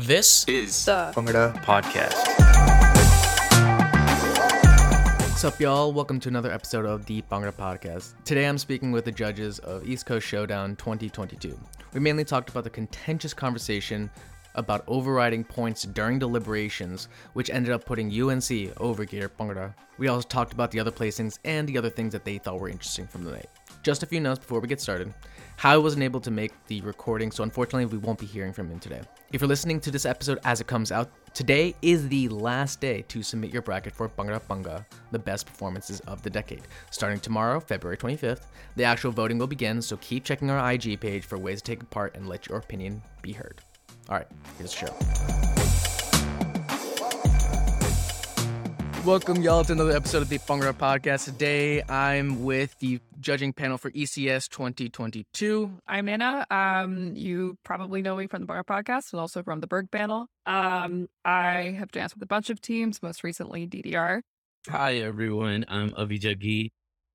This is the Bhangra Podcast. What's up, y'all? Welcome to another episode of the Bhangra Podcast. Today I'm speaking with the judges of East Coast Showdown 2022. We mainly talked about the contentious conversation about overriding points during deliberations, which ended up putting UNC over Gator Bhangra. We also talked about the other placings and the other things that they thought were interesting from the night. Just a few notes before we get started. Howie wasn't able to make the recording, so unfortunately, we won't be hearing from him today. If you're listening to this episode as it comes out, today is the last day to submit your bracket for Bhangra Banga, the best performances of the decade. Starting tomorrow, February 25th, the actual voting will begin, so keep checking our IG page for ways to take part and let your opinion be heard. All right, here's the show. Welcome, y'all, to another episode of the Bhangra Podcast. Today, I'm with the judging panel for ECS 2022. I'm Naina. Um, you probably know me from the Bar Podcast and also from the Berg panel. Um, I have danced with a bunch of teams, most recently DDR. Hi everyone, I'm Avi Jaggi.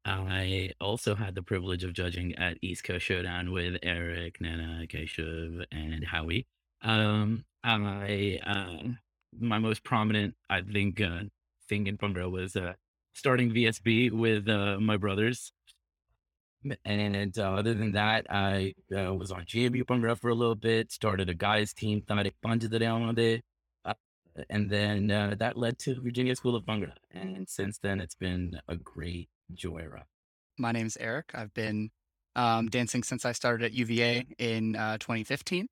I also had the privilege of judging at East Coast Showdown with Eric, Naina, Keshav, and Howie. Um, I uh, my most prominent, I think, uh, thing in Bhangra was uh, starting VSB with uh, my brothers. And uh, other than that, I uh, was on GMU Bhangra for a little bit. Started a guys team, Tarik Panjadare uh, and then uh, that led to Virginia School of Bhangra. And since then, it's been a great joy ride. My name's Eric. I've been um, dancing since I started at UVA in uh, 2015.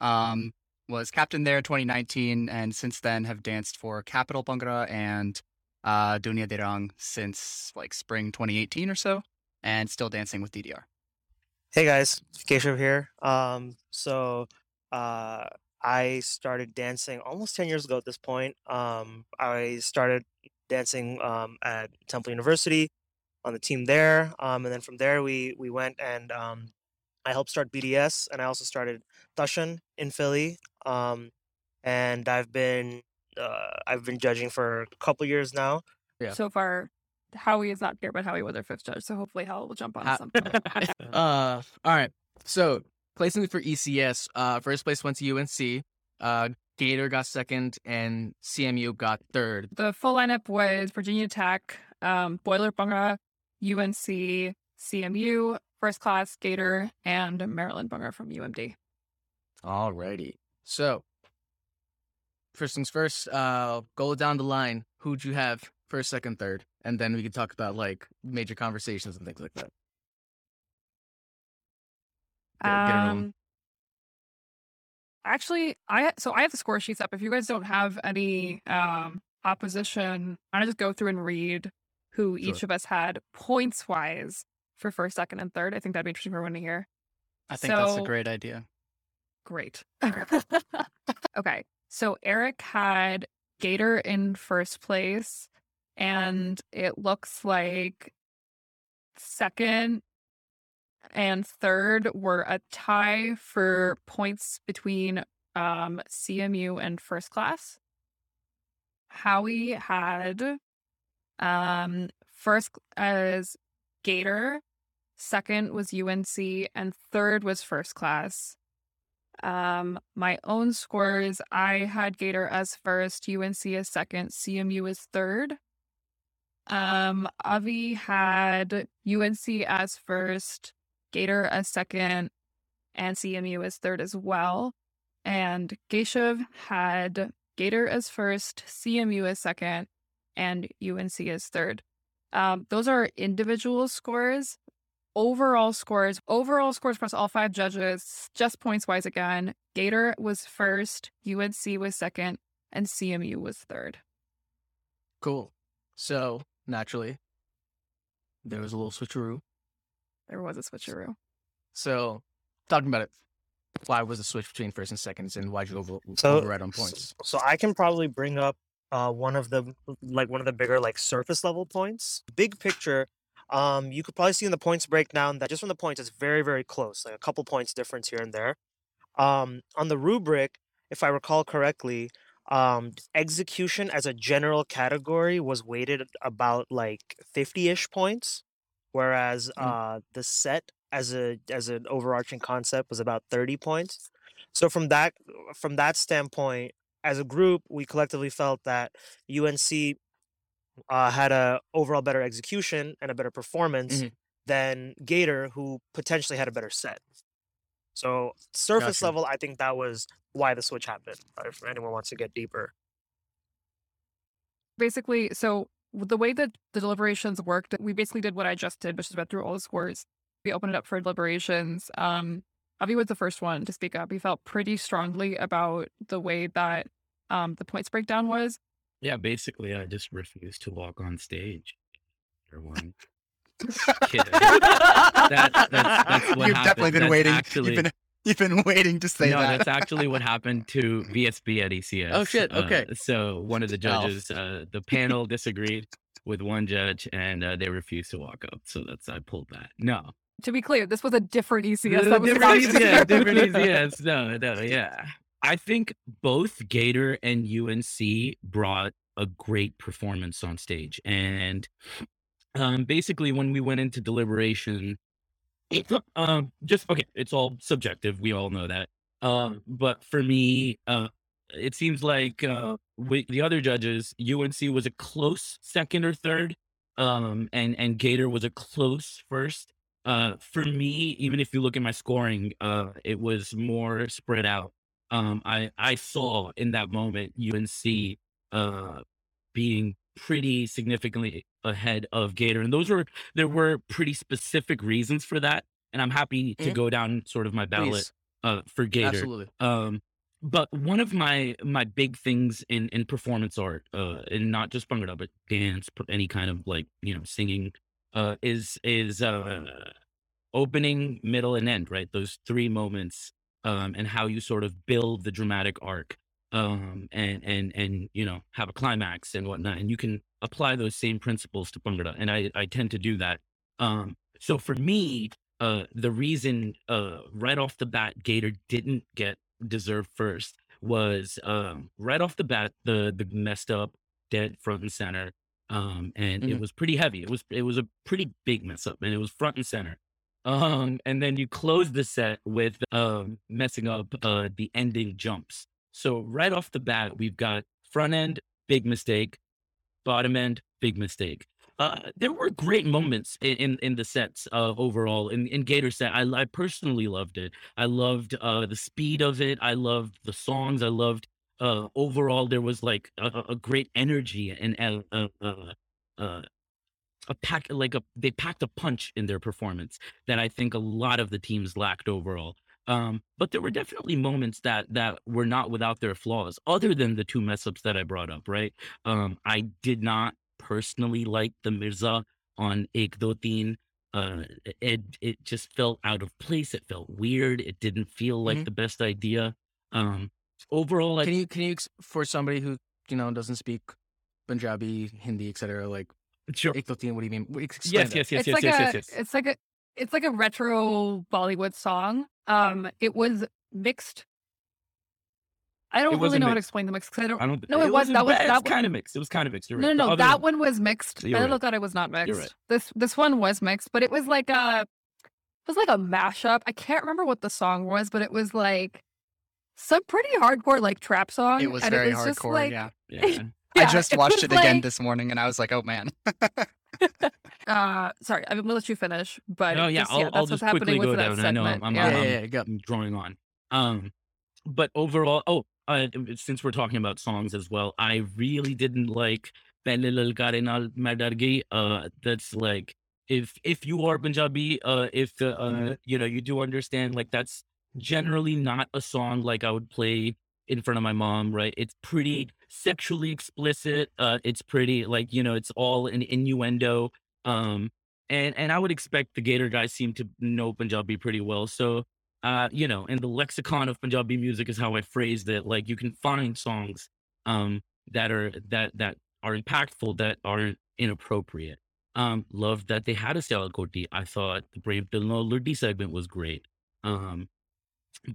Um, was captain there 2019, and since then have danced for Capital Bhangra and uh, Dunia Derang since like spring 2018 or so, and still dancing with DDR. Hey guys, Keshav here. Um, so uh, I started dancing almost 10 years ago at this point. Um, I started dancing um, at Temple University on the team there. Um, and then from there, we, we went and um, I helped start BDS and I also started Dashan in Philly. Um, and I've been uh, I've been judging for a couple years now. Yeah. So far, Howie is not here, but Howie was our fifth judge. So hopefully, Howie will jump on Ha- at some point. Uh, all right. So, placing for ECS, uh, first place went to UNC. Uh, Gator got second, and CMU got third. the full lineup was Virginia Tech, um, Boiler Bhangra, UNC, CMU, First Class, Gator, and Maryland Bhangra from UMD. Alrighty. So, first things first, uh, go down the line. Who'd you have first, second, third? And then we can talk about like major conversations and things like that. Get- get it rolling. Um, actually, I so I have the score sheets up. If you guys don't have any um opposition, I'm gonna just go through and read who each Sure. of us had points wise for first, second, and third. I think that'd be interesting for everyone to hear. I think that's a great idea. Great. okay. So Eric had Gator in first place, and it looks like second and third were a tie for points between um, CMU and first class. Howie had um, first as Gator, second was UNC, and third was first class. Um, my own scores, I had Gator as first, UNC as second, CMU as third. Um, Avi had UNC as first, Gator as second, and CMU as third as well. And Keshav had Gator as first, CMU as second, and UNC as third. Um, those are individual scores overall scores overall scores across all five judges just points wise again gator was first unc was second and cmu was third Cool. So, naturally, there was a little switcheroo. there was a switcheroo So, talking about it, why was the switch between first and seconds, and why'd you over, So- override on points? So I can probably bring up uh, one of the like one of the bigger like surface level points. Big picture, um, you could probably see in the points breakdown that just from the points it's very very close, like a couple points difference here and there. Um, on the rubric, if I recall correctly, um, execution as a general category was weighted about like fifty-ish points, whereas Mm. uh, the set as a as an overarching concept was about thirty points. so from that from that standpoint, as a group, we collectively felt that UNC uh, had a overall better execution and a better performance Mhm. than Gator, who potentially had a better set. So surface Gotcha. level, I think that was why the switch happened. If anyone wants to get deeper, basically, so the way that the deliberations worked, we basically did what I just did, which is went through all the scores. We opened it up for deliberations. Um, Avi was the first one to speak up. He felt pretty strongly about the way that um, the points breakdown was. Yeah, basically, I just refused to walk on stage. Or one. Kidding. that, that's- that's what You've happened. definitely been That's waiting. actually- You've been you've been waiting to say no, that. that's actually what happened to VSB at ECS. Oh, shit, Uh, okay. so one of the Oh. judges, uh, the panel disagreed with one judge, and uh, they refused to walk up. So that's I pulled that. No, To be clear, this was a different ECS. That was different ECS, different ECS. No, no, yeah. I think both Gator and UNC brought a great performance on stage, and um, basically when we went into deliberation, um, just okay, it's all subjective. We all know that. Um, but for me, uh, it seems like uh, with the other judges, UNC was a close second or third, um, and and Gator was a close first. Uh, for me, even if you look at my scoring, uh, it was more spread out. Um, I I saw in that moment UNC uh, being pretty significantly ahead of Gator, and those were there were pretty specific reasons for that. And I'm happy to Mhm. go down sort of my ballot uh, for Gator. Absolutely. Um, but one of my my big things in in performance art, uh, and not just bhangra, but dance, any kind of like you know singing, uh, is is uh, opening, middle, and end. Right, those three moments, um, and how you sort of build the dramatic arc, um, and and and you know have a climax and whatnot, and you can apply those same principles to bhangra, and I I tend to do that. Um, so for me, uh, the reason uh, right off the bat Gator didn't get deserved first was um, right off the bat the the messed up dead front and center, um, and it Mhm. was pretty heavy. It was it was a pretty big mess up, and it was front and center. Um, and then you close the set with um, messing up uh, the ending jumps. So right off the bat, we've got front end big mistake, bottom end big mistake. Uh, there were great moments in, in, in the sets uh, overall in, in Gator set. I, I personally loved it. I loved uh, the speed of it. I loved the songs. I loved uh, overall. There was like a, a- great energy and uh, uh, uh, uh, a pack like a they packed a punch in their performance that I think a lot of the teams lacked overall. Um, but there were definitely moments that that were not without their flaws, other than the two mess ups that I brought up. Right? Um, I did not personally like the Mirza on Ek Uh, it it just felt out of place. It felt weird. It didn't feel like Mhm. the best idea. Um, overall, I Can you can you for somebody who you know doesn't speak Punjabi, Hindi, etc. Like sure. Ek Do Teen, what do you mean? Wait, Explain Yes, that. yes, yes, it's yes, like yes, a, yes, yes. It's like a, it's like a retro Bollywood song. Um, it was mixed. I don't really wasn't know how to explain the mix because I don't. I don't. No, it was- wasn't that was- that kind of mixed. It was kind of mixed. You're No, right. no, The no. That one- one was mixed. You're I right. looked at it was not mixed. You're right. This this one was mixed, but it was like a it was like a mashup. I can't remember what the song was, but it was like some pretty hardcore like trap song. it was and very it was just hardcore. like, yeah. Yeah. I just watched was it again like- this morning, and I was like, "Oh man." Uh, sorry, I'm gonna let you finish. But No, yeah, just, I'll, yeah, I'll that's what's just happening quickly go with that down. I know I'm, segment. I'm, yeah. Yeah, I'm, yeah, yeah. I'm drawing on. Um, but overall, oh, uh, since we're talking about songs as well, I really didn't like "Pehle Lalkare Naal Main Uh, that's like if if you are Punjabi, uh, if uh, uh, you know you do understand, like that's generally not a song like I would play in front of my mom, right? It's pretty sexually explicit. Uh, it's pretty like you know, it's all an innuendo. Um, and and I would expect the Gator guys seem to know Punjabi pretty well. So, uh, you know, and the lexicon of Punjabi music is how I phrased it. Like you can find songs, um, that are that that are impactful that aren't inappropriate. Um, loved that they had a Sialkoti. I thought the Brave Dilno Lurdi segment was great. Um,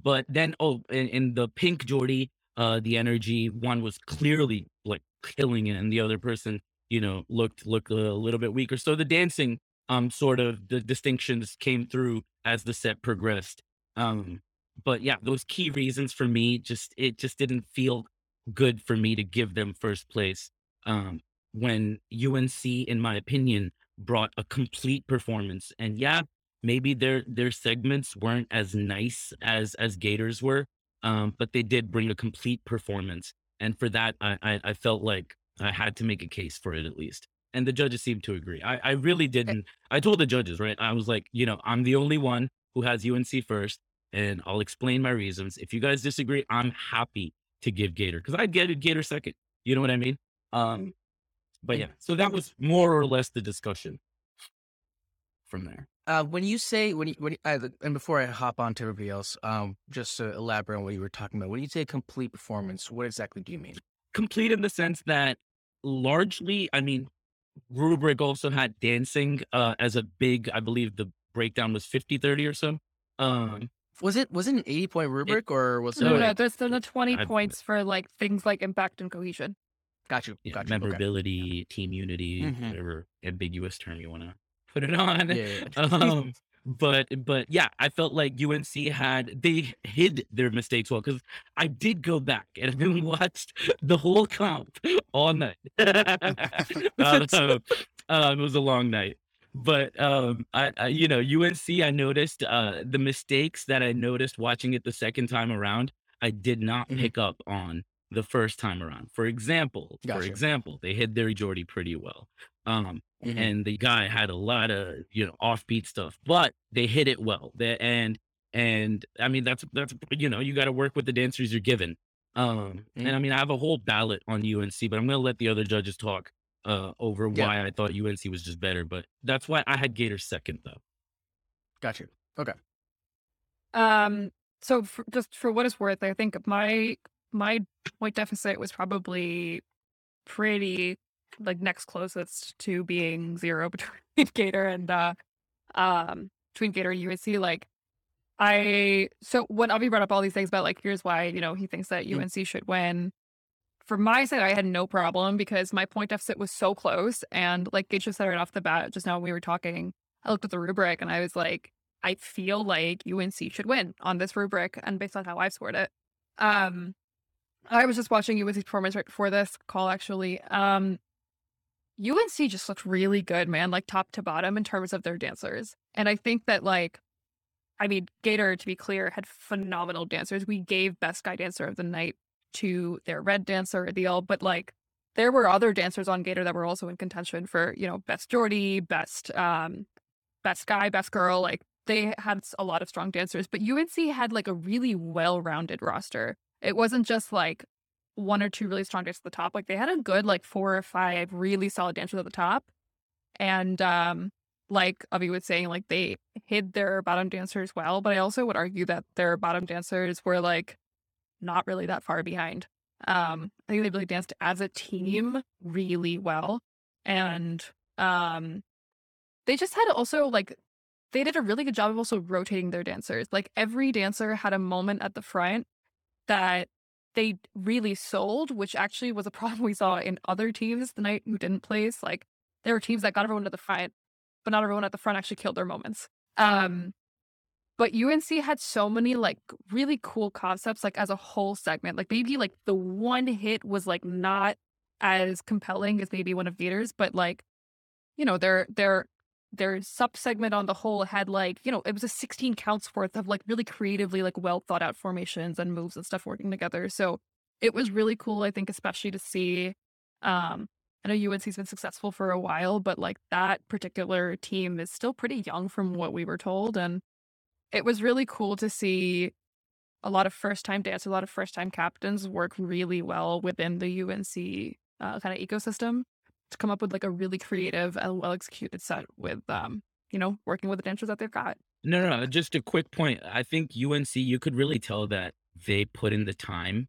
but then oh, in, in the Pink Jordy, uh, the energy one was clearly like killing it, and the other person, you know, looked looked a little bit weaker. So the dancing, um, sort of the distinctions came through as the set progressed. Um, but yeah, those key reasons for me just it just didn't feel good for me to give them first place. Um, when UNC, in my opinion, brought a complete performance, and yeah, maybe their their segments weren't as nice as as Gators were, um, but they did bring a complete performance, and for that, I, I I felt like I had to make a case for it at least and the judges seemed to agree. I, I really didn't. I told the judges, right? I was like, you know, I'm the only one who has UNC first, and I'll explain my reasons. If you guys disagree, I'm happy to give Gator because I'd get Gator second. You know what I mean? Um, but yeah, so that was more or less the discussion from there. Uh, when you say when you, when you, uh, and before I hop on to everybody else, um, just to elaborate on what you were talking about, when you say complete performance, what exactly do you mean? Complete in the sense that largely, I mean, rubric also had dancing uh, as a big, I believe the breakdown was 50 30 or so. Um, was it was it an 80 point rubric or was no, it no, there's still the 20 I- points for like things like impact and cohesion. got you yeah, got you okay. memorability, team unity, Mhm. whatever ambiguous term you want to put it on. yeah, um, but but yeah, I felt like UNC had they hid their mistakes well because I did go back and I watched the whole comp all night. Uh, so, um, it was a long night, but um, I, I you know UNC I noticed uh, the mistakes that I noticed watching it the second time around. I did not Mhm. pick up on the first time around. For example, for example, they hid their Jordy pretty well. Um, Mhm. and the guy had a lot of you know offbeat stuff, but they hit it well. They, and and I mean that's that's you know you got to work with the dancers you're given. Um, Mhm. and I mean I have a whole ballot on UNC, but I'm gonna let the other judges talk uh over Yeah. why I thought UNC was just better. But that's why I had Gators second though. got you okay Um, so for, just for what it's worth, I think my my point deficit was probably pretty like next closest to being zero between Gator and uh um between Gator and UNC. Like I so when Avi brought up all these things about like here's why you know he thinks that Mm. UNC should win. For my side, I had no problem because my point deficit was so close, and like Gage just said right off the bat, just now when we were talking, I looked at the rubric and I was like, I feel like UNC should win on this rubric and based on how I've scored it. Um, I was just watching UNC's performance right before this call, actually. Um, UNC just looked really good, man, like top to bottom in terms of their dancers. And I think that, like, I mean, Gator, to be clear, had phenomenal dancers. We gave Best Guy Dancer of the Night to their red dancer, Adil, but like, there were other dancers on Gator that were also in contention for, you know, Best Jordy, Best, um, Best Guy, Best Girl. Like, they had a lot of strong dancers, but UNC had like a really well rounded roster. It wasn't just like one or two really strong dancers at the top. Like they had a good like four or five really solid dancers at the top. And um like Avi was saying, like they hid their bottom dancers well, but I also would argue that their bottom dancers were like not really that far behind. Um I think they really danced as a team really well. And um they just had also like they did a really good job of also rotating their dancers. Like every dancer had a moment at the front that they really sold, which actually was a problem we saw in other teams the night who didn't place. Like there were teams that got everyone to the front, but not everyone at the front actually killed their moments. Um, but UNC had so many like really cool concepts, like as a whole segment. Like maybe like the one hit was like not as compelling as maybe one of Gators, but like, you know, their their their sub segment on the whole had like, you know, it was a 16 counts worth of like really creatively like well thought out formations and moves and stuff working together. So it was really cool, I think, especially to see um I know UNC's been successful for a while, but like that particular team is still pretty young from what we were told. And it was really cool to see a lot of first time dancers, a lot of first time captains work really well within the UNC uh, kind of ecosystem to come up with like a really creative and well executed set with, um, you know, working with the dancers that they've got. No, no, no. Just a quick point. I think UNC, you could really tell that they put in the time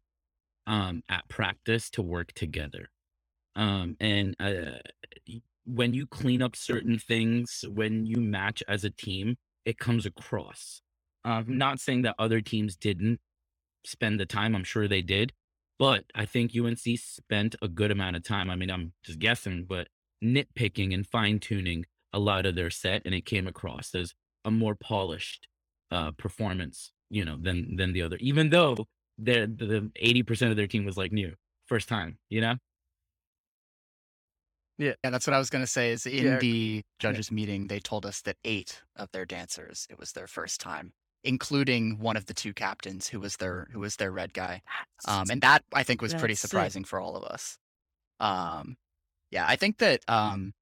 um, at practice to work together. Um, and uh, when you clean up certain things, when you match as a team, it comes across. Uh, I'm not saying that other teams didn't spend the time. I'm sure they did. But I think UNC spent a good amount of time. I mean, I'm just guessing, but nitpicking and fine tuning a lot of their set, and it came across as a more polished uh, performance you know, than than the other. Even though the the eighty percent of their team was like new, first time, you know. Yeah, yeah, that's what I was gonna say. Is in Yeah. the judges' meeting, they told us that eight of their dancers it was their first time, including one of the two captains who was their who was their red guy. Um, and that I think was pretty sick. surprising for all of us. Um, yeah, I think that um,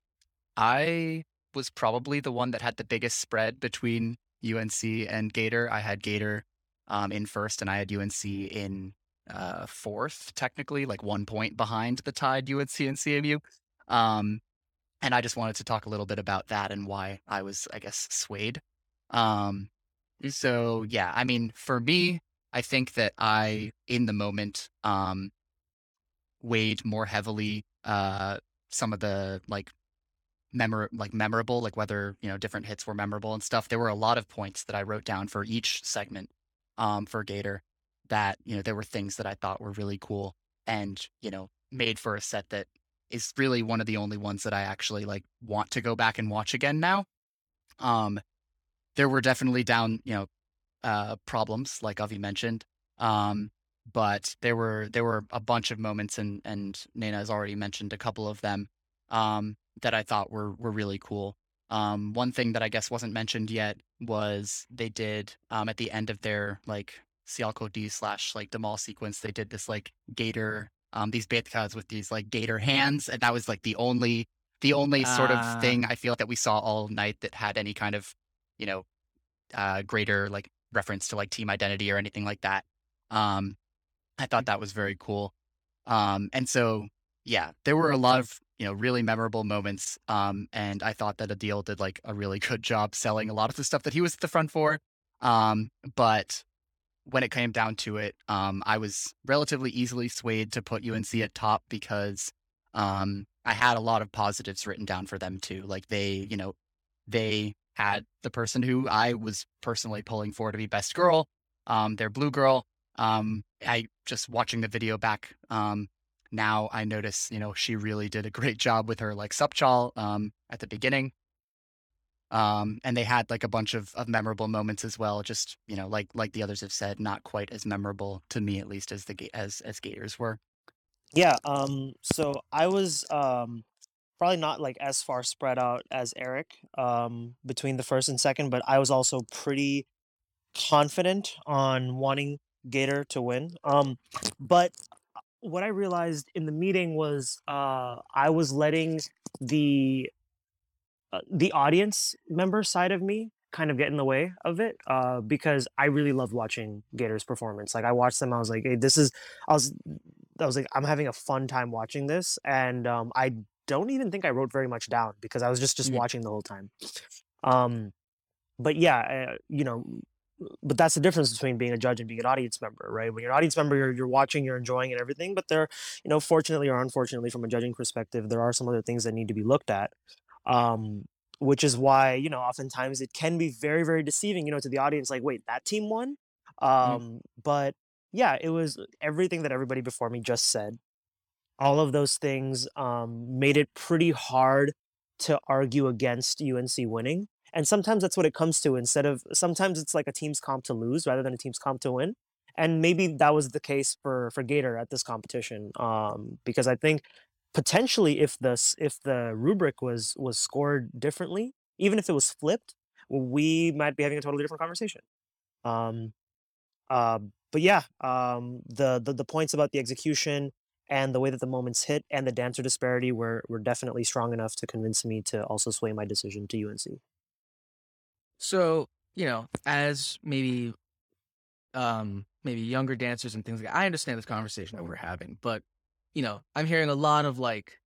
I was probably the one that had the biggest spread between UNC and Gator. I had Gator um, in first, and I had UNC in uh, fourth, technically, like one point behind the tied UNC and CMU. Um, and I just wanted to talk a little bit about that and why I was, I guess, swayed. Um, so yeah, I mean, for me, I think that I, in the moment, um, weighed more heavily uh, some of the like memor like memorable, like whether you know different hits were memorable and stuff. There were a lot of points that I wrote down for each segment um, for Gator that you know there were things that I thought were really cool and you know made for a set that is really one of the only ones that I actually like want to go back and watch again now. Um, there were definitely down, you know, uh, problems like Avi mentioned. Um, but there were there were a bunch of moments, and and Naina has already mentioned a couple of them um, that I thought were were really cool. Um, one thing that I guess wasn't mentioned yet was they did um, at the end of their like Sialkoti slash like Demal sequence, they did this like gator um, these Betkas with these like gator hands, and that was like the only the only sort Ah. of thing I feel that we saw all night that had any kind of you know uh, greater like reference to like team identity or anything like that. Um, I thought that was very cool. Um, and so yeah, there were a lot of you know really memorable moments. Um, and I thought that Adil did like a really good job selling a lot of the stuff that he was at the front for. Um, but when it came down to it, um, I was relatively easily swayed to put UNC at top because um, I had a lot of positives written down for them too. Like they, you know, they had the person who I was personally pulling for to be best girl, um, their blue girl. Um, I just watching the video back um, now, I notice, you know, she really did a great job with her like subchal um, at the beginning. Um, and they had like a bunch of, of memorable moments as well. Just you know, like like the others have said, not quite as memorable to me at least as the as as Gators were. Yeah, um, so I was um probably not like as far spread out as Eric um between the first and second, but I was also pretty confident on wanting Gator to win. Um, but what I realized in the meeting was uh I was letting the uh, the audience member side of me kind of get in the way of it uh because I really loved watching Gator's performance. Like I watched them I was like, "Hey, this is I was I was like, I'm having a fun time watching this, and um, I don't even think I wrote very much down because I was just just Mm. watching the whole time. Um, but yeah, uh, you know, but that's the difference between being a judge and being an audience member, right? When you're an audience member, you're you're watching, you're enjoying and everything, but there, you know, fortunately or unfortunately, from a judging perspective, there are some other things that need to be looked at. Um, which is why you know oftentimes it can be very very deceiving you know to the audience like wait that team won um but yeah, it was everything that everybody before me just said. All of those things um, made it pretty hard to argue against UNC winning. And sometimes that's what it comes to. Instead of sometimes it's like a team's comp to lose rather than a team's comp to win. And maybe that was the case for for Gator at this competition, um, because I think potentially if the if the rubric was was scored differently, even if it was flipped, we might be having a totally different conversation. Um, uh, but yeah, um, the, the the points about the execution and the way that the moments hit and the dancer disparity were were definitely strong enough to convince me to also sway my decision to UNC. So, you know, as maybe um maybe younger dancers and things like that, I understand this conversation that we're having, but you know, I'm hearing a lot of like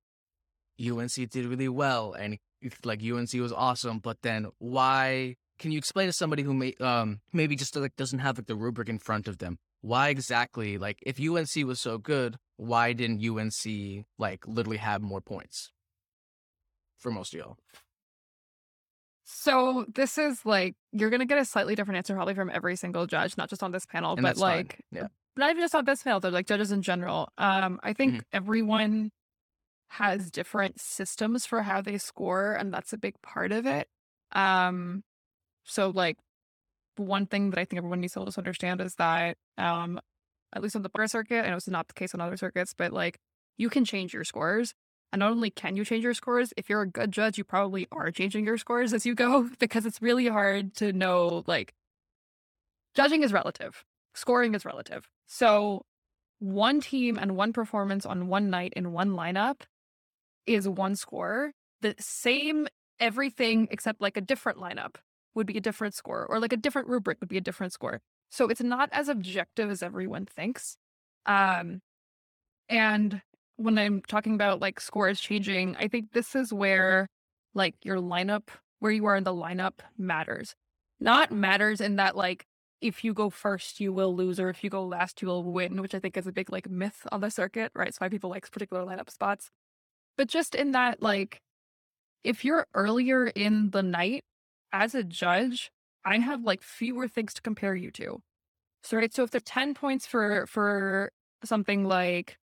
UNC did really well and like UNC was awesome, but then why can you explain to somebody who may um maybe just like doesn't have like the rubric in front of them why exactly like if UNC was so good why didn't UNC like literally have more points for most of y'all So this is like you're gonna get a slightly different answer probably from every single judge, not just on this panel, and but like yeah not even just on this panel, though, like judges in general. Um, I think Mhm. everyone has different systems for how they score, and that's a big part of it. Um, so like one thing that I think everyone needs to also understand is that, um, at least on the bar circuit, I know it's not the case on other circuits, but like you can change your scores. And not only can you change your scores, if you're a good judge, you probably are changing your scores as you go because it's really hard to know. Like, judging is relative, scoring is relative. So, one team and one performance on one night in one lineup is one score. The same everything except like a different lineup would be a different score, or like a different rubric would be a different score. So it's not as objective as everyone thinks. Um, and when I'm talking about like scores changing, I think this is where like your lineup, where you are in the lineup matters. Not matters in that like if you go first, you will lose, or if you go last, you will win, which I think is a big like myth on the circuit, right? It's why people like particular lineup spots. But just in that, like, if you're earlier in the night as a judge, I have like fewer things to compare you to. So right, so if there's 10 points for for something like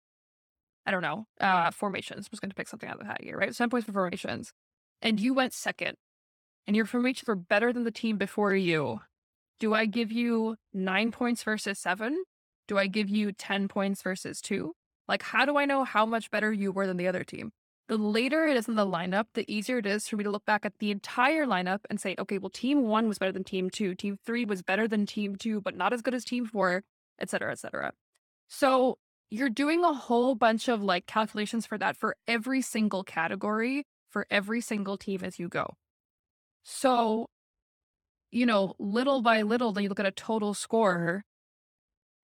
I don't know, uh formations, I'm just gonna pick something out of the hat here, right? 10 points for formations, and you went second, and your formations were better than the team before you. Do I give you nine points versus seven? Do I give you 10 points versus two? Like, how do I know how much better you were than the other team? The later it is in the lineup, the easier it is for me to look back at the entire lineup and say, okay, well, team one was better than team two, team three was better than team two, but not as good as team four, et cetera, et cetera. So you're doing a whole bunch of like calculations for that for every single category, for every single team as you go. So, you know, little by little, then you look at a total score.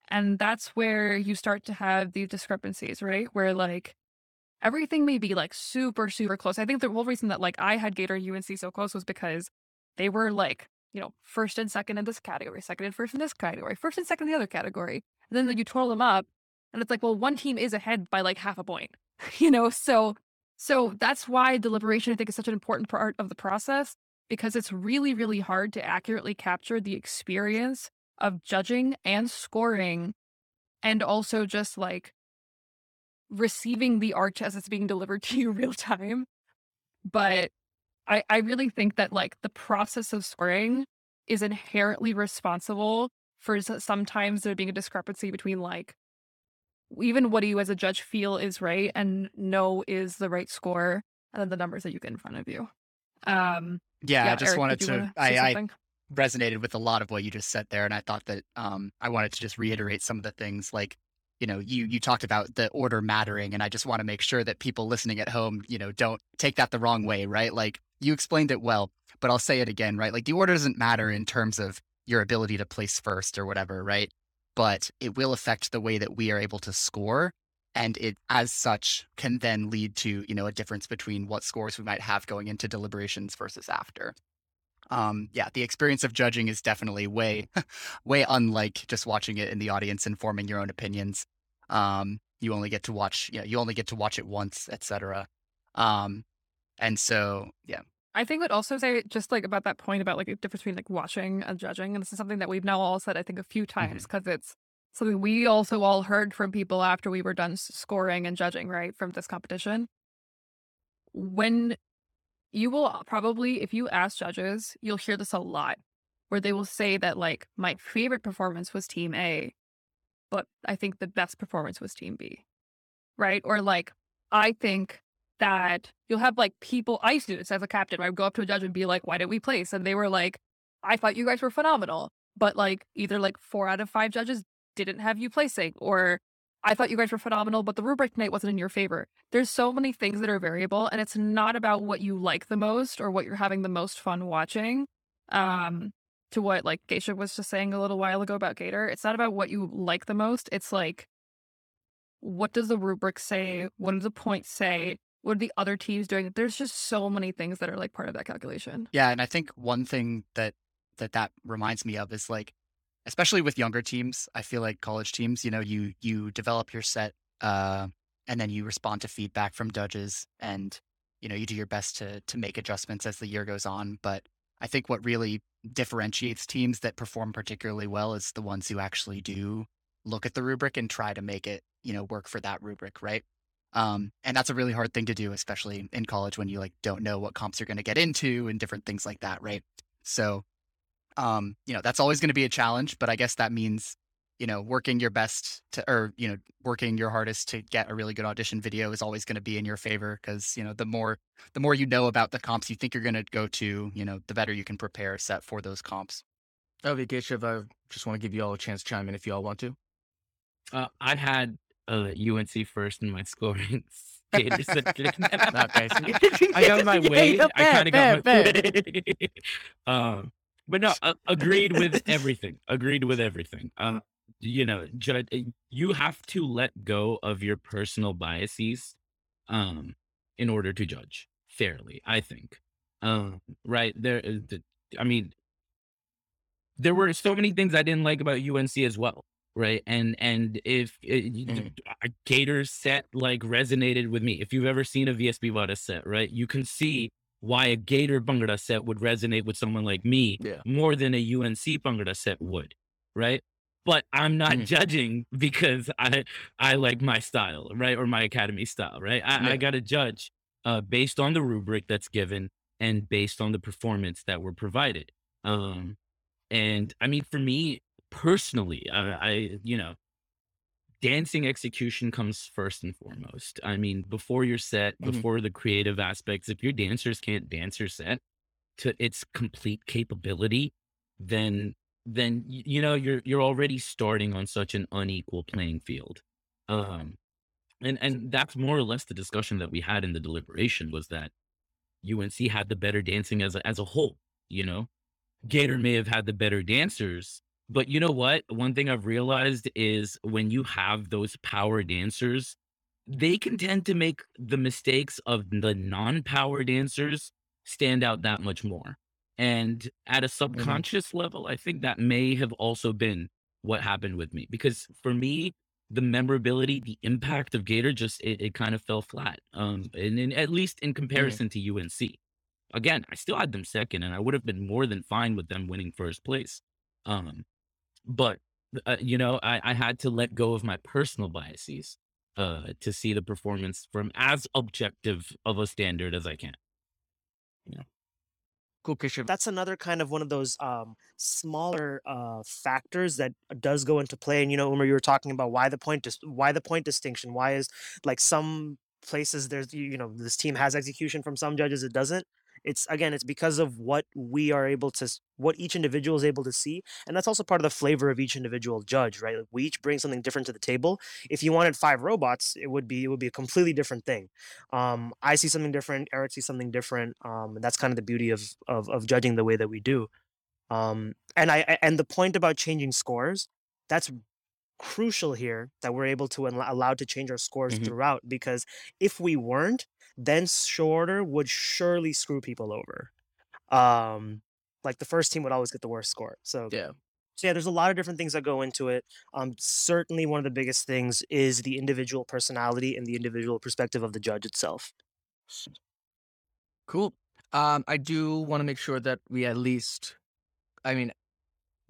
And that's where you start to have these discrepancies, right? Where like, everything may be like super, super close. I think the whole reason that like I had Gator UNC so close was because they were like, you know, first and second in this category, second and first in this category, first and second in the other category. And then you total them up and it's like, well, one team is ahead by like half a point, you know? So, so that's why deliberation, I think, is such an important part of the process because it's really, really hard to accurately capture the experience of judging and scoring and also just like receiving the arch as it's being delivered to you real time. But I, I really think that like the process of scoring is inherently responsible for sometimes there being a discrepancy between like even what do you as a judge feel is right and know is the right score and then the numbers that you get in front of you. Um yeah, yeah I just Eric, wanted to I, I resonated with a lot of what you just said there and I thought that um I wanted to just reiterate some of the things like you know you you talked about the order mattering and i just want to make sure that people listening at home you know don't take that the wrong way right? Like you explained it well but i'll say it again right? Like the order doesn't matter in terms of your ability to place first or whatever right? But it will affect the way that we are able to score and it as such can then lead to you know a difference between what scores we might have going into deliberations versus after. Um yeah the experience of judging is definitely way way unlike just watching it in the audience and forming your own opinions um you only get to watch yeah you only get to watch it once etc um and so yeah I think would also say just like about that point about like the difference between like watching and judging. And this is something that we've now all said, I think, a few times because it's something we also all heard from people after we were done scoring and judging, right, from this competition. When you will probably, if you ask judges, you'll hear this a lot where they will say that like my favorite performance was team A, but I think the best performance was team B, right? Or like, I think that you'll have like people, I used to do this as a captain, I would go up to a judge and be like, why didn't we place? And they were like, I thought you guys were phenomenal. But like either like four out of five judges didn't have you placing, or I thought you guys were phenomenal, but the rubric tonight wasn't in your favor. There's so many things that are variable, and it's not about what you like the most or what you're having the most fun watching. Um, to what like Keshav was just saying a little while ago about Gator, it's not about what you like the most. It's like, what does the rubric say? What do the points say? What are the other teams doing? There's just so many things that are like part of that calculation. Yeah, and I think one thing that that that reminds me of is like, especially with younger teams, I feel like college teams, you know, you you develop your set, uh, and then you respond to feedback from judges, and you know, you do your best to to make adjustments as the year goes on. But I think what really differentiates teams that perform particularly well is the ones who actually do look at the rubric and try to make it, you know, work for that rubric, right? Um, and that's a really hard thing to do, especially in college when you like don't know what comps you're going to get into and different things like that, right? So, um, you know, that's always going to be a challenge, but I guess that means, you know, working your best to, or, you know, working your hardest to get a really good audition video is always going to be in your favor. Cause, you know, the more, the more you know about the comps you think you're going to go to, you know, the better you can prepare a set for those comps. Oh, Keshav, I just want to give you all a chance to chime in if you all want to. Uh, I had uh, UNC first in my scoring. okay, I got my way. I kind of got my way. um, but no, uh, agreed with everything. Agreed with everything. Um, you know, eh, you have to let go of your personal biases, um, in order to judge fairly. I think, um, right there. Uh, I mean, there were so many things I didn't like about UNC as well right and and if it, mm-hmm. a gator set like resonated with me if you've ever seen a vsb vada set right you can see why a gator bhangra set would resonate with someone like me yeah. more than a unc bhangra set would right but i'm not mm-hmm. judging because i i like my style right or my academy style right i, yeah. I gotta judge uh based on the rubric that's given and based on the performance that were provided um and i mean for me personally, I, I you know, dancing execution comes first and foremost. I mean, before your set, mm-hmm. before the creative aspects, if your dancers can't dance your set to its complete capability, then then you know you're you're already starting on such an unequal playing field. Um and and that's more or less the discussion that we had in the deliberation was that UNC had the better dancing as a, as a whole, you know. Gator may have had the better dancers, but you know what? One thing I've realized is when you have those power dancers, they can tend to make the mistakes of the non-power dancers stand out that much more. And at a mm-hmm. subconscious mm-hmm. level, I think that may have also been what happened with me. Because for me, the memorability, the impact of Gator just it, it kind of fell flat. Um, and, at least in mm-hmm. comparison mm-hmm. to UNC. Again, I still had them second, and I would have been more than fine with them winning first place. Um, but uh, you know, I, I had to let go of my personal biases uh, to see the performance from as objective of a standard as I can. Yeah. Cool. That's another kind of one of those um, smaller uh, factors that does go into play. And you know, when you were talking about why the point, dis- why the point distinction, why is like some places there's you know this team has execution from some judges, it doesn't it's again it's because of what we are able to what each individual is able to see and that's also part of the flavor of each individual judge right? Like we each bring something different to the table. If you wanted five robots it would be it would be a completely different thing. Um i see something different eric sees something different um and that's kind of the beauty of of, of judging the way that we do. Um and i and the point about changing scores that's crucial here that we're able to allow to change our scores mm-hmm. throughout because if we weren't then shorter would surely screw people over. Um, like the first team would always get the worst score. So yeah. So yeah, there's a lot of different things that go into it. Um, certainly one of the biggest things is the individual personality and the individual perspective of the judge itself. Cool. Um, I do want to make sure that we at least, I mean,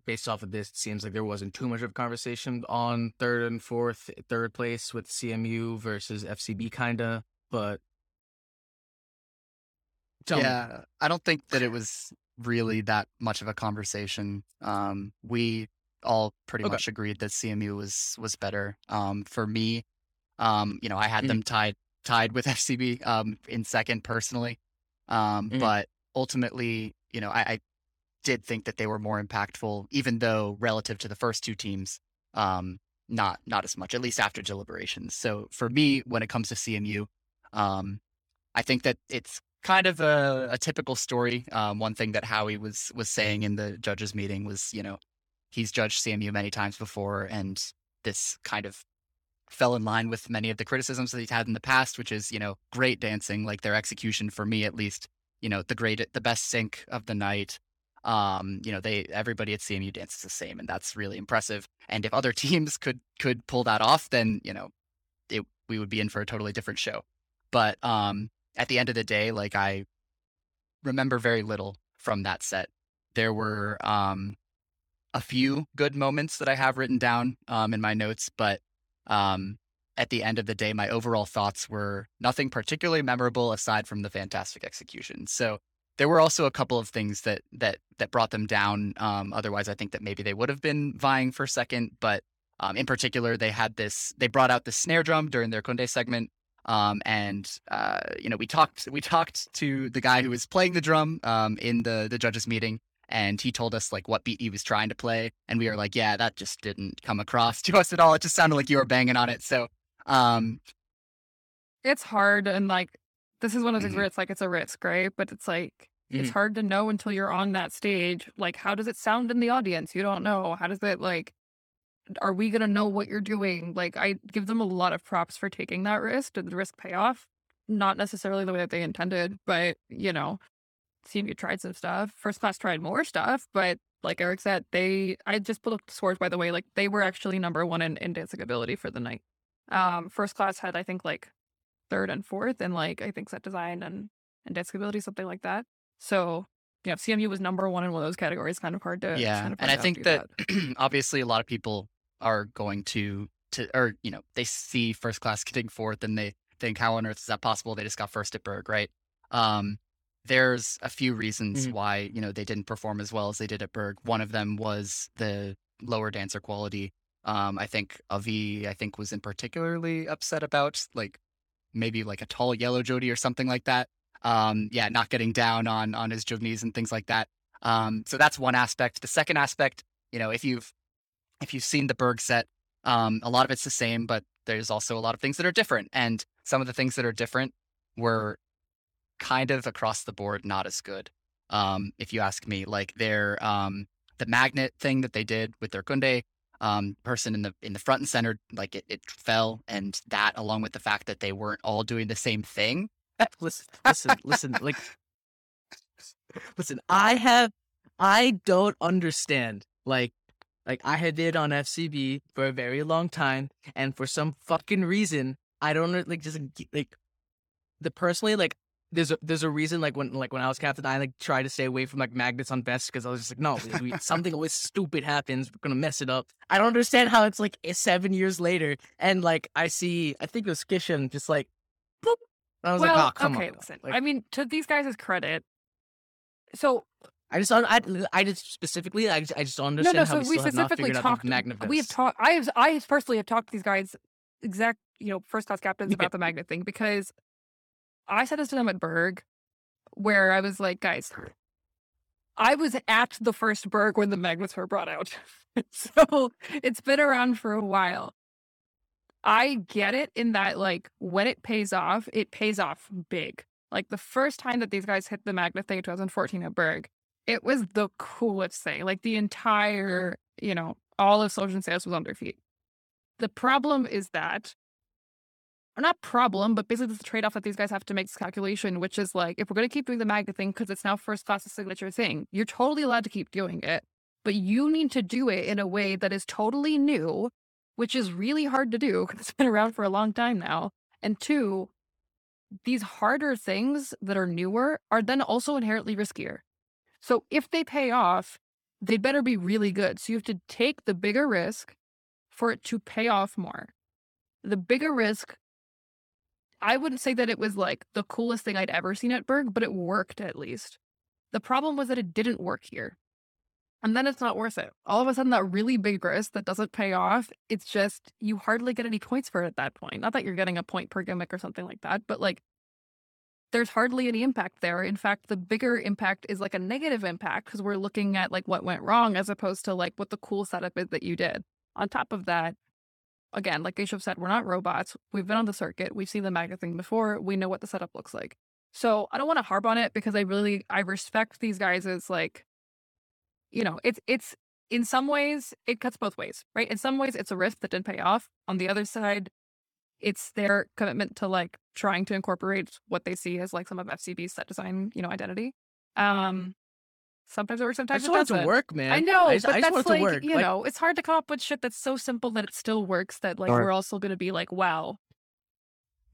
based off of this, it seems like there wasn't too much of a conversation on third and fourth, third place with CMU versus FCB, kinda. But Tell yeah, me. I don't think that it was really that much of a conversation. Um, we all pretty okay. much agreed that CMU was was better. Um, for me, um, you know, I had mm-hmm. them tied tied with FCB um, in second personally, um, mm-hmm. but ultimately, you know, I, I, did think that they were more impactful, even though relative to the first two teams, um, not not as much, at least after deliberations. So for me, when it comes to CMU, um, I think that it's kind of a, a typical story. Um, one thing that Howie was was saying in the judges meeting was, you know, he's judged CMU many times before, and this kind of fell in line with many of the criticisms that he's had in the past, which is, you know, great dancing, like their execution for me at least, you know, the great, the best sync of the night. Um, you know, they everybody at CMU dances the same, and that's really impressive. And if other teams could could pull that off, then you know, it, we would be in for a totally different show. But um, at the end of the day, like I remember very little from that set. There were um, a few good moments that I have written down um, in my notes, but um, at the end of the day, my overall thoughts were nothing particularly memorable aside from the fantastic execution. So there were also a couple of things that that that brought them down. Um, otherwise, I think that maybe they would have been vying for second. But um, in particular, they had this. They brought out the snare drum during their Kunde segment, um, and uh, you know we talked we talked to the guy who was playing the drum um, in the the judges meeting, and he told us like what beat he was trying to play, and we were like, yeah, that just didn't come across to us at all. It just sounded like you were banging on it. So um, it's hard and like this is one of those Mhm. where it's like it's a risk, right? But it's like it's Mhm. hard to know until you're on that stage. Like, how does it sound in the audience? You don't know. How does it like? Are we gonna know what you're doing? Like, I give them a lot of props for taking that risk. Did the risk pay off? Not necessarily the way that they intended, but you know, CMU tried some stuff. First class tried more stuff, but like Eric said, they I just looked at scores by the way, like they were actually number one in, in dancing ability for the night. Um, first class had I think like third and fourth, and like I think set design and and dancing ability, something like that. So yeah, CMU was number one in one of those categories. Kind of hard to yeah kind of and i think outdo that obviously a lot of people are going to to or you know they see first class getting fourth and they think how on earth is that possible? They just got first at berg right? Um there's a few reasons Mhm. why you know they didn't perform as well as they did at berg. One of them was the lower dancer quality. Um i think avi i think was in particularly upset about like maybe like a tall yellow jody or something like that um yeah not getting down on on his jognees and things like that um, so that's one aspect. The second aspect, you know, if you've if you've seen the Berg set, um, a lot of it's the same, but there's also a lot of things that are different. And some of the things that are different were kind of across the board not as good. Um, if you ask me, like their um, the magnet thing that they did with their Kunde um, person in the in the front and center, like it, it fell, and that along with the fact that they weren't all doing the same thing. listen, listen, listen, like, listen. I have, I don't understand. Like, like I had did on FCB for a very long time, and for some fucking reason, I don't like just like the personally like. There's a there's a reason like when like when I was captain I like try to stay away from like magnets on vests because I was just like no we, something always stupid happens we're gonna mess it up I don't understand how it's like eh, seven years later and like I see I think it was Kishan just like boop I was well, like oh come okay, on listen. Like, I mean, to these guys' credit, so I just. I, I just specifically, I just, I just don't understand no. how So we we still have not specifically talked. We have talked. I have. I personally have talked to these guys, exact. You know, first class captains Yeah. about the magnet thing because I said this to them at Berg, where I was like, guys, I was at the first Berg when the magnets were brought out, so it's been around for a while. I get it in that like when it pays off, it pays off big. Like the first time that these guys hit the Magna thing in 2014 at Berg, it was the coolest thing. Like the entire, you know, all of Soldier sales was on their feet. The problem is that, or not problem, but basically the trade off that these guys have to make this calculation, which is like, if we're going to keep doing the Magna thing because it's now first class signature thing, you're totally allowed to keep doing it, but you need to do it in a way that is totally new, which is really hard to do because it's been around for a long time now. And two, these harder things that are newer are then also inherently riskier. So if they pay off, they'd better be really good. So you have to take the bigger risk for it to pay off more. The bigger risk, I wouldn't say that it was like the coolest thing I'd ever seen at Berg, but it worked at least. The problem was that it didn't work here. And then it's not worth it. All of a sudden, that really big risk that doesn't pay off, it's just you hardly get any points for it at that point. Not that you're getting a point per gimmick or something like that, but like there's hardly any impact there. In fact, the bigger impact is like a negative impact because we're looking at like what went wrong as opposed to like what the cool setup is that you did. On top of that, again, like Keshav said, we're not robots. We've been on the circuit. We've seen the magnet thing before. We know what the setup looks like. So I don't want to harp on it because I really I respect these guys as like, you know, it's it's in some ways it cuts both ways, right? In some ways it's a risk that didn't pay off. On the other side, it's their commitment to like trying to incorporate what they see as like some of FCB's set design, you know, identity. Um sometimes it works, I sometimes just it want it doesn't. to work, man. I know, I just, but I just that's want like to work. you Like, know, it's hard to come up with shit that's so simple that it still works. That like Sure. we're also going to be like, wow,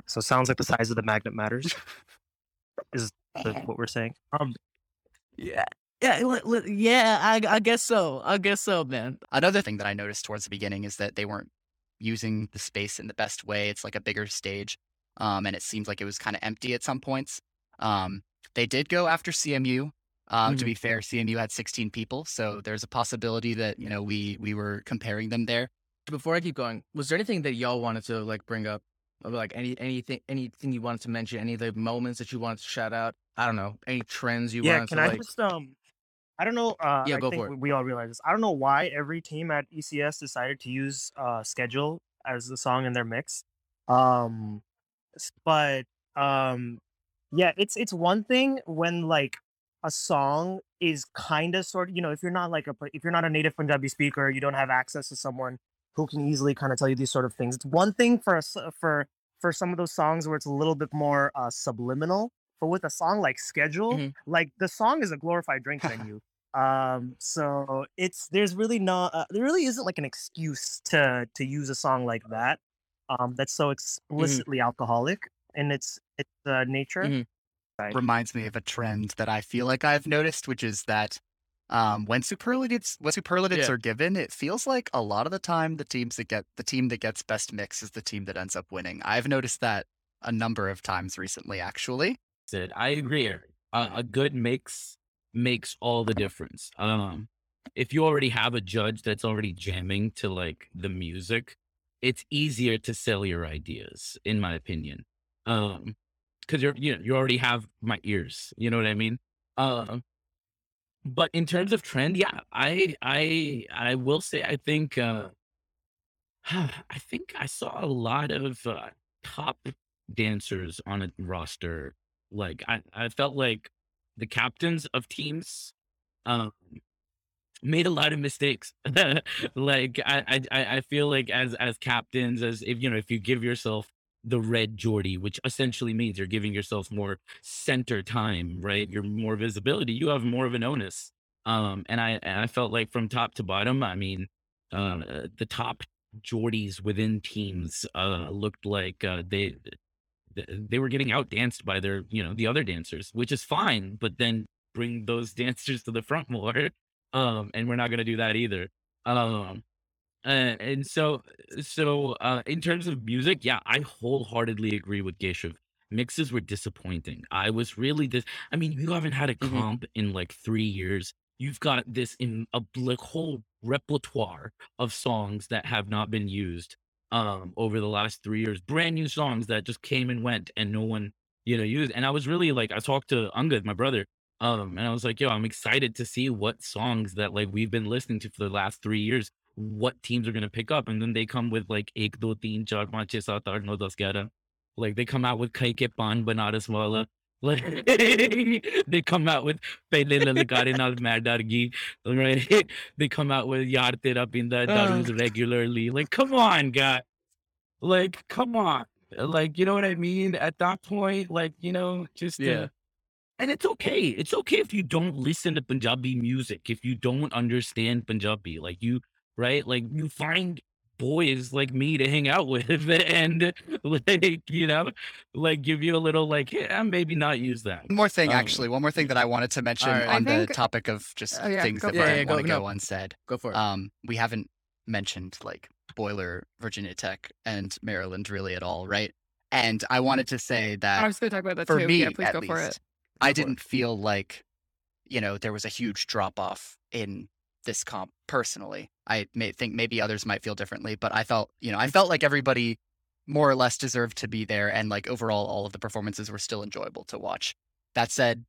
So sounds like the size of the magnet matters. is the, what we're saying. Um, yeah, yeah, li- li- yeah. I, I guess so. I guess so, man. Another thing that I noticed towards the beginning is that they weren't using the space in the best way. It's like a bigger stage, um, and it seems like it was kind of empty at some points. Um, they did go after CMU. Um, Mhm. To be fair, CMU had 16 people, so there's a possibility that you know we we were comparing them there. Before I keep going, was there anything that y'all wanted to like bring up? Or, like any anything anything you wanted to mention? Any of the moments that you wanted to shout out? I don't know. Any trends you wanted. yeah, wanted can to I like? just um I don't know. Uh, Yeah, I go think for it. we- all realize this. I don't know why every team at ECS decided to use uh, "Schedule" as the song in their mix. Um, but um, yeah, it's it's one thing when like a song is kind of sort of you know if you're not like a if you're not a native Punjabi speaker, you don't have access to someone who can easily kind of tell you these sort of things. It's one thing for us for for some of those songs where it's a little bit more uh, subliminal. But with a song like "Schedule," Mhm. like the song is a glorified drink menu. Um, so it's there's really not uh, there really isn't like an excuse to to use a song like that. Um, that's so explicitly alcoholic in its its uh, nature. Mhm. Right. reminds me of a trend that I feel like I've noticed, which is that um, when superlatives when superlatives Yeah. are given, it feels like a lot of the time the teams that get the team that gets best mix is the team that ends up winning. I've noticed that a number of times recently, actually. said, I agree. Eric. A, a good mix makes all the difference. Um, if you already have a judge that's already jamming to like the music, it's easier to sell your ideas, in my opinion. Um, because you're you know you already have my ears. You know what I mean? Um, but in terms of trend, yeah, I I I will say I think uh, I think I saw a lot of uh, top dancers on a roster. Like I, I felt like the captains of teams um, made a lot of mistakes. like I, I, I feel like as as captains, as if you know, if you give yourself the red Geordie, which essentially means you're giving yourself more center time, right? You're more visibility. You have more of an onus. Um, and I, and I felt like from top to bottom, I mean, uh, the top Geordies within teams uh, looked like uh, they th- they were getting out danced by their you know the other dancers, which is fine. But then bring those dancers to the front more, um, and we're not gonna do that either. Um, and, and so so uh, in terms of music, yeah, I wholeheartedly agree with Keshav. Mixes were disappointing. I was really dis. I mean, you haven't had a Mhm. comp in like three years. You've got this in a like whole repertoire of songs that have not been used um over the last three years. Brand new songs that just came and went and no one, you know, used. And I was really like, I talked to Angad, my brother, um, and I was like, yo, I'm excited to see what songs that like we've been listening to for the last three years, what teams are gonna pick up. And then they come with like ek do teen char panch saat aath no das. Like they come out with Kai Ke Pan Banaras Wala. Like they come out with Pehle Lalakare Naal Main Dar right? They come out with Yaar Tera Pinda Darus regularly. Like, come on, guy. Like, come on. Like, you know what I mean? At that point, like, you know, just Yeah. uh, and it's okay. It's okay if you don't listen to Punjabi music, if you don't understand Punjabi. Like you, right? Like you find boys like me to hang out with and like, you know, like give you a little like, yeah, maybe not use that. One more thing, Um, actually, one more thing that I wanted to mention Alright. I on the topic of just Oh, yeah, things go that for it. might Yeah, yeah, want to go- go unsaid. Go for it. Um, we haven't mentioned like Boiler, Virginia Tech, and Maryland really at all, right? And I wanted to say that I was going to talk about that for too. me, yeah, please at go least, for it. I Go for it. didn't feel like, you know, there was a huge drop off in this comp personally. I may think maybe others might feel differently, but I felt, you know, I felt like everybody more or less deserved to be there, and like overall, all of the performances were still enjoyable to watch. That said,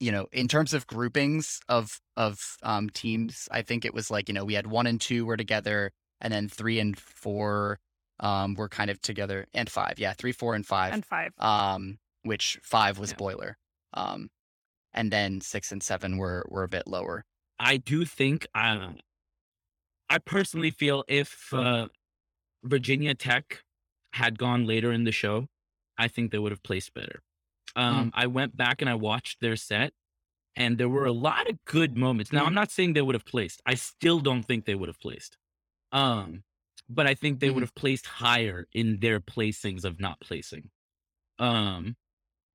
you know, in terms of groupings of of um, teams, I think it was like you know we had one and two were together, and then three and four um, were kind of together, and five, yeah, three, four, and five And five. um, which five was Yeah. boiler, um, and then six and seven were were a bit lower. I do think uh, I personally feel if uh, Virginia Tech had gone later in the show, I think they would have placed better. Um, I went back and I watched their set, and there were a lot of good moments. Now, I'm not saying they would have placed. I still don't think they would have placed. Um, but I think they would Mhm. have placed higher in their placings of not placing. Um,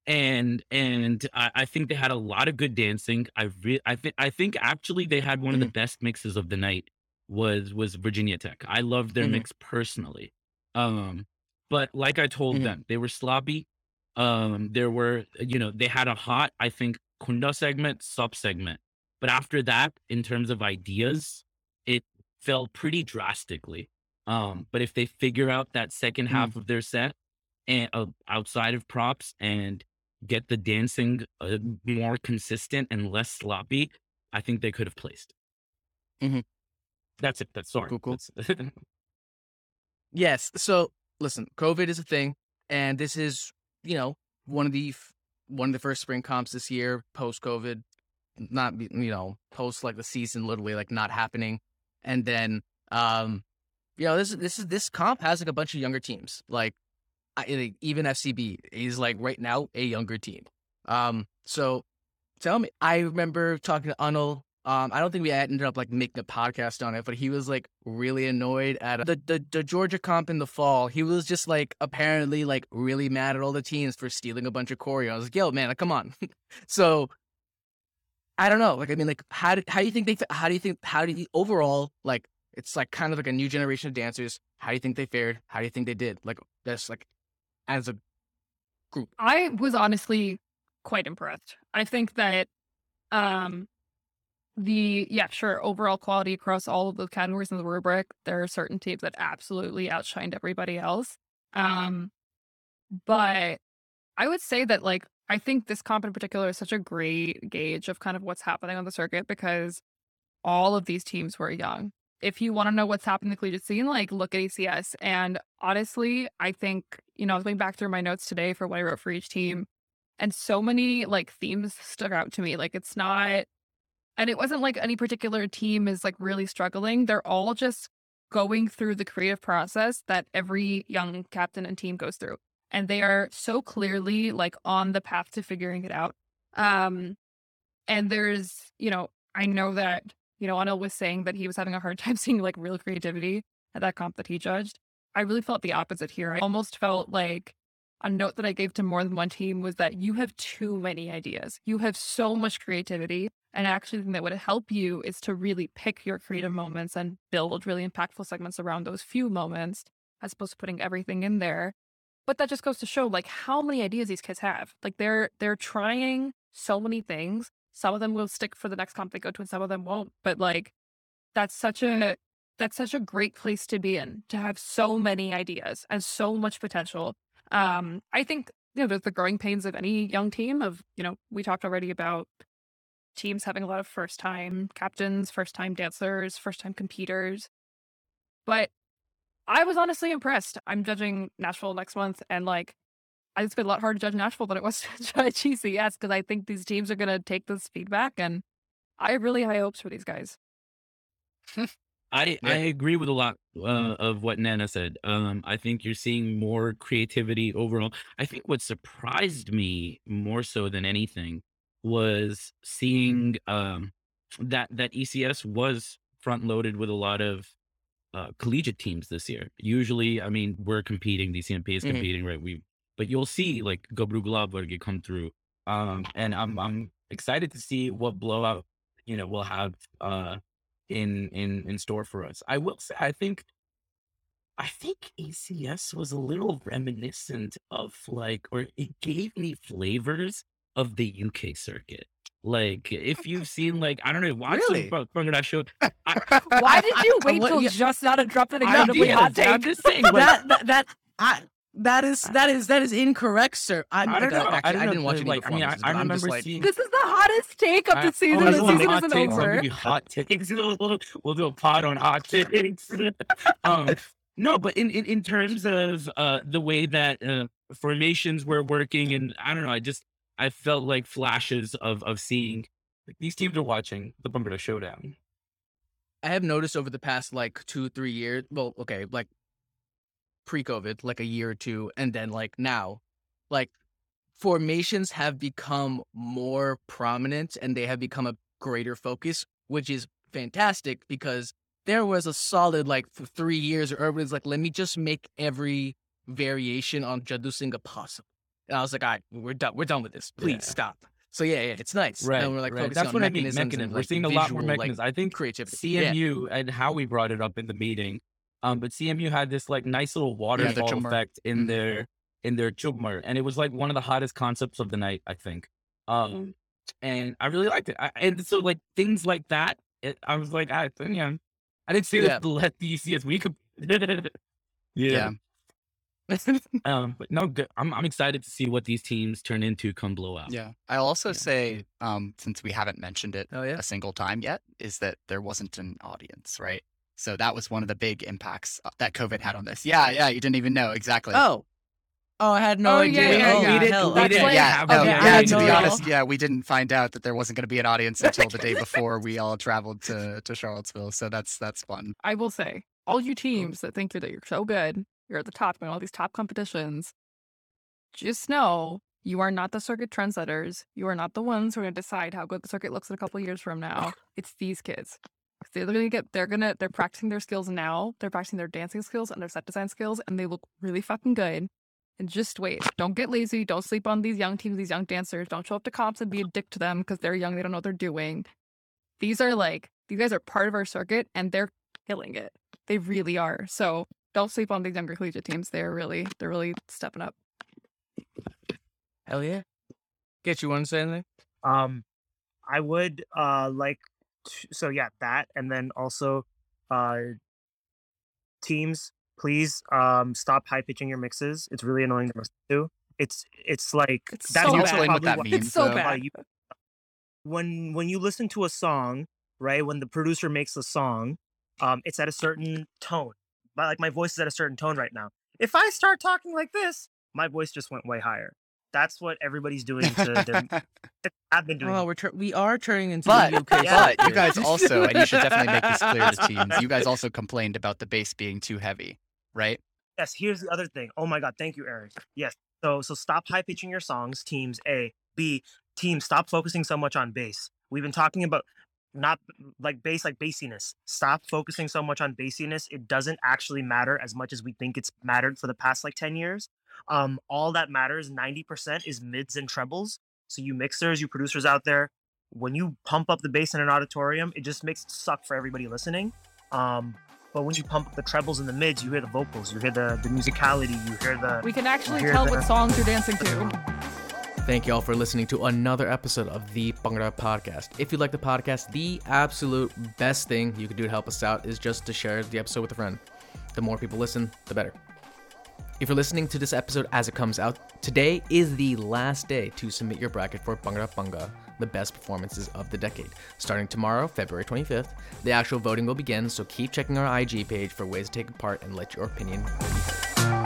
and and I, I think they had a lot of good dancing. I re- I think I think actually they had one of the best mixes of the night was was Virginia Tech. I loved their Mhm. mix personally. Um, but like I told Mhm. them, they were sloppy. Um, there were, you know, they had a hot, I think, Kunda segment, sub segment. But after that, in terms of ideas, it fell pretty drastically. Um, but if they figure out that second half Mm. of their set and uh, outside of props and get the dancing uh, more consistent and less sloppy, I think they could have placed. Mhm. That's it. That's sorry. Cool, cool. That's- Yes. So listen, COVID is a thing, and this is you know one of the one of the first spring comps this year post COVID, not you know post like the season literally like not happening, and then um you know this this is this comp has like a bunch of younger teams like I, even FCB is like right now a younger team. Um, so tell me, I remember talking to Anil. Um, I don't think we ended up like making a podcast on it, but he was like really annoyed at the, the the Georgia comp in the fall. He was just like apparently like really mad at all the teams for stealing a bunch of choreo. I was like, yo, man, come on. so I don't know. Like, I mean, like, how do, how do you think they? How do you think? How do you overall like? It's like kind of like a new generation of dancers. How do you think they fared? How do you think they did? Like, that's like as a group. I was honestly quite impressed. I think that um the yeah, sure, overall quality across all of the categories in the rubric, there are certain teams that absolutely outshined everybody else. Um but I would say that like I think this comp in particular is such a great gauge of kind of what's happening on the circuit because all of these teams were young. If you want to know what's happening in the collegiate scene, like look at ECS. And honestly, I think, you know, I was going back through my notes today for what I wrote for each team. And so many like themes stuck out to me. Like it's not and it wasn't like any particular team is like really struggling. They're all just going through the creative process that every young captain and team goes through. And they are so clearly like on the path to figuring it out. Um and there's, you know, I know that, you know, Anil was saying that he was having a hard time seeing like real creativity at that comp that he judged. I really felt the opposite here. I almost felt like a note that I gave to more than one team was that you have too many ideas. You have so much creativity. And actually, the thing that would help you is to really pick your creative moments and build really impactful segments around those few moments, as opposed to putting everything in there. But that just goes to show like how many ideas these kids have. Like they're they're trying so many things. Some of them will stick for the next comp they go to, and some of them won't. But like that's such a that's such a great place to be in to have so many ideas and so much potential. Um, I think you know there's the growing pains of any young team. Of you know we talked already about teams having a lot of first time captains, first time dancers, first time competitors. But I was honestly impressed. I'm judging Nashville next month, and like it's been a lot harder to judge Nashville than it was to judge ECS because I think these teams are going to take this feedback, and I have really high hopes for these guys. I Yeah. I agree with a lot uh, of what Naina said. Um, I think you're seeing more creativity overall. I think what surprised me more so than anything was seeing um, that that ECS was front loaded with a lot of uh, collegiate teams this year. Usually, I mean, we're competing. DCMP is Mhm. competing, right? We, but you'll see like Gobru Glavberg come through. Um, and I'm I'm excited to see what blowout you know we'll have uh in in in store for us. I will say, I think, I think ECS was a little reminiscent of like, or it gave me flavors of the UK circuit. Like, if you've seen, like, I don't know, watch Really? some That show. I, Why did you wait till just now to drop that incredibly hot take? I'm just saying, like, that, that that I that is that is that is incorrect, sir. I'm, I don't know. Actually, I don't know. didn't watch any like, I mean, I, performances, I but I'm just remember like, seeing. This is the hottest take of the season. oh, the we'll do season hot isn't takes. Over. give hot takes. We'll, we'll do a pod on hot takes. um, no, but in, in, in terms of uh, the way that uh, formations were working, and I don't know, I just I felt like flashes of of seeing like these teams are watching the Bumper Showdown. I have noticed over the past like two, three years. Well, okay, like pre-COVID, like a year or two, and then like now, like formations have become more prominent and they have become a greater focus, which is fantastic because there was a solid like for three years where everybody's like, let me just make every variation on Jadu Singha possible. And I was like, all right, we're done. We're done with this. Please Yeah. stop. So yeah, yeah, it's nice. Right, And we're like right. That's on what I mean. mechanisms Mechanisms. and We're seeing a lot more visual, like. I think creativity. Yeah. CMU and how we brought it up in the meeting. Um, but CMU had this like nice little the waterfall Chamber. effect in Mhm. their in their chumar, and it was like one of the hottest concepts of the night, I think. Um, Mm. and I really liked it. I, and so like things like that, it, I was like, I, know, I didn't see Yeah. this let the as we could. Yeah. um, but no, good. I'm I'm excited to see what these teams turn into come blowout. Yeah. I'll also Yeah. say, um, since we haven't mentioned it Oh yeah. a single time yet, is that there wasn't an audience, right? So that was one of the big impacts uh, that COVID had on this. Yeah, yeah, you didn't even know exactly. Oh. Oh, I had no Oh, idea. yeah, yeah, oh, yeah. we did. Hell, we did. like- yeah, have no, okay, yeah. To be honest, yeah, we didn't find out that there wasn't going to be an audience until the day before we all traveled to to Charlottesville. So that's that's fun. I will say, all you teams that think that you're so good, you're at the top in all these top competitions, just know you are not the circuit trendsetters. You are not the ones who are going to decide how good the circuit looks in a couple years from now. It's these kids. They're gonna get. They're gonna. They're practicing their skills now. They're practicing their dancing skills and their set design skills, and they look really fucking good. And just wait. Don't get lazy. Don't sleep on these young teams, these young dancers. Don't show up to comps and be a dick to them because they're young. They don't know what they're doing. These are like these guys are part of our circuit, and they're killing it. They really are. So don't sleep on these younger collegiate teams. They're really they're really stepping up. Hell yeah. Get you want to say anything? Um, I would uh like t- so yeah that and then also uh teams please um stop high pitching your mixes. It's really annoying to listen to. It's it's like It's that's so Can bad. explain what that means? It's so bad. you, when when you listen to a song, right? When the producer makes a song, um, it's at a certain tone. But like my voice is at a certain tone right now. If I start talking like this, my voice just went way higher. That's what everybody's doing to their. I've been doing. Well, it. we're tr- we are turning into But, the UK. Yeah. but you guys also, and you should definitely make this clear to teams. You guys also complained about the bass being too heavy, right? Yes, here's the other thing. Oh my god, thank you, Eric. Yes. So so stop high pitching your songs, teams. A. B. Teams, stop focusing so much on bass. We've been talking about not like bass, like bassiness. Stop focusing so much on bassiness. It doesn't actually matter as much as we think it's mattered for the past like 10 years. Um, all that matters, 90% is mids and trebles. So you mixers, you producers out there, when you pump up the bass in an auditorium, it just makes it suck for everybody listening. Um, but when you pump up the trebles and the mids, you hear the vocals, you hear the, the musicality, you hear the We can actually tell the- what songs you're dancing to. Thank you all for listening to another episode of the Bhangra Podcast. If you like the podcast, the absolute best thing you can do to help us out is just to share the episode with a friend. The more people listen, the better. If you're listening to this episode as it comes out, today is the last day to submit your bracket for Bhangra Banga, the best performances of the decade. Starting tomorrow, February 25th, the actual voting will begin, so keep checking our IG page for ways to take part and let your opinion be heard.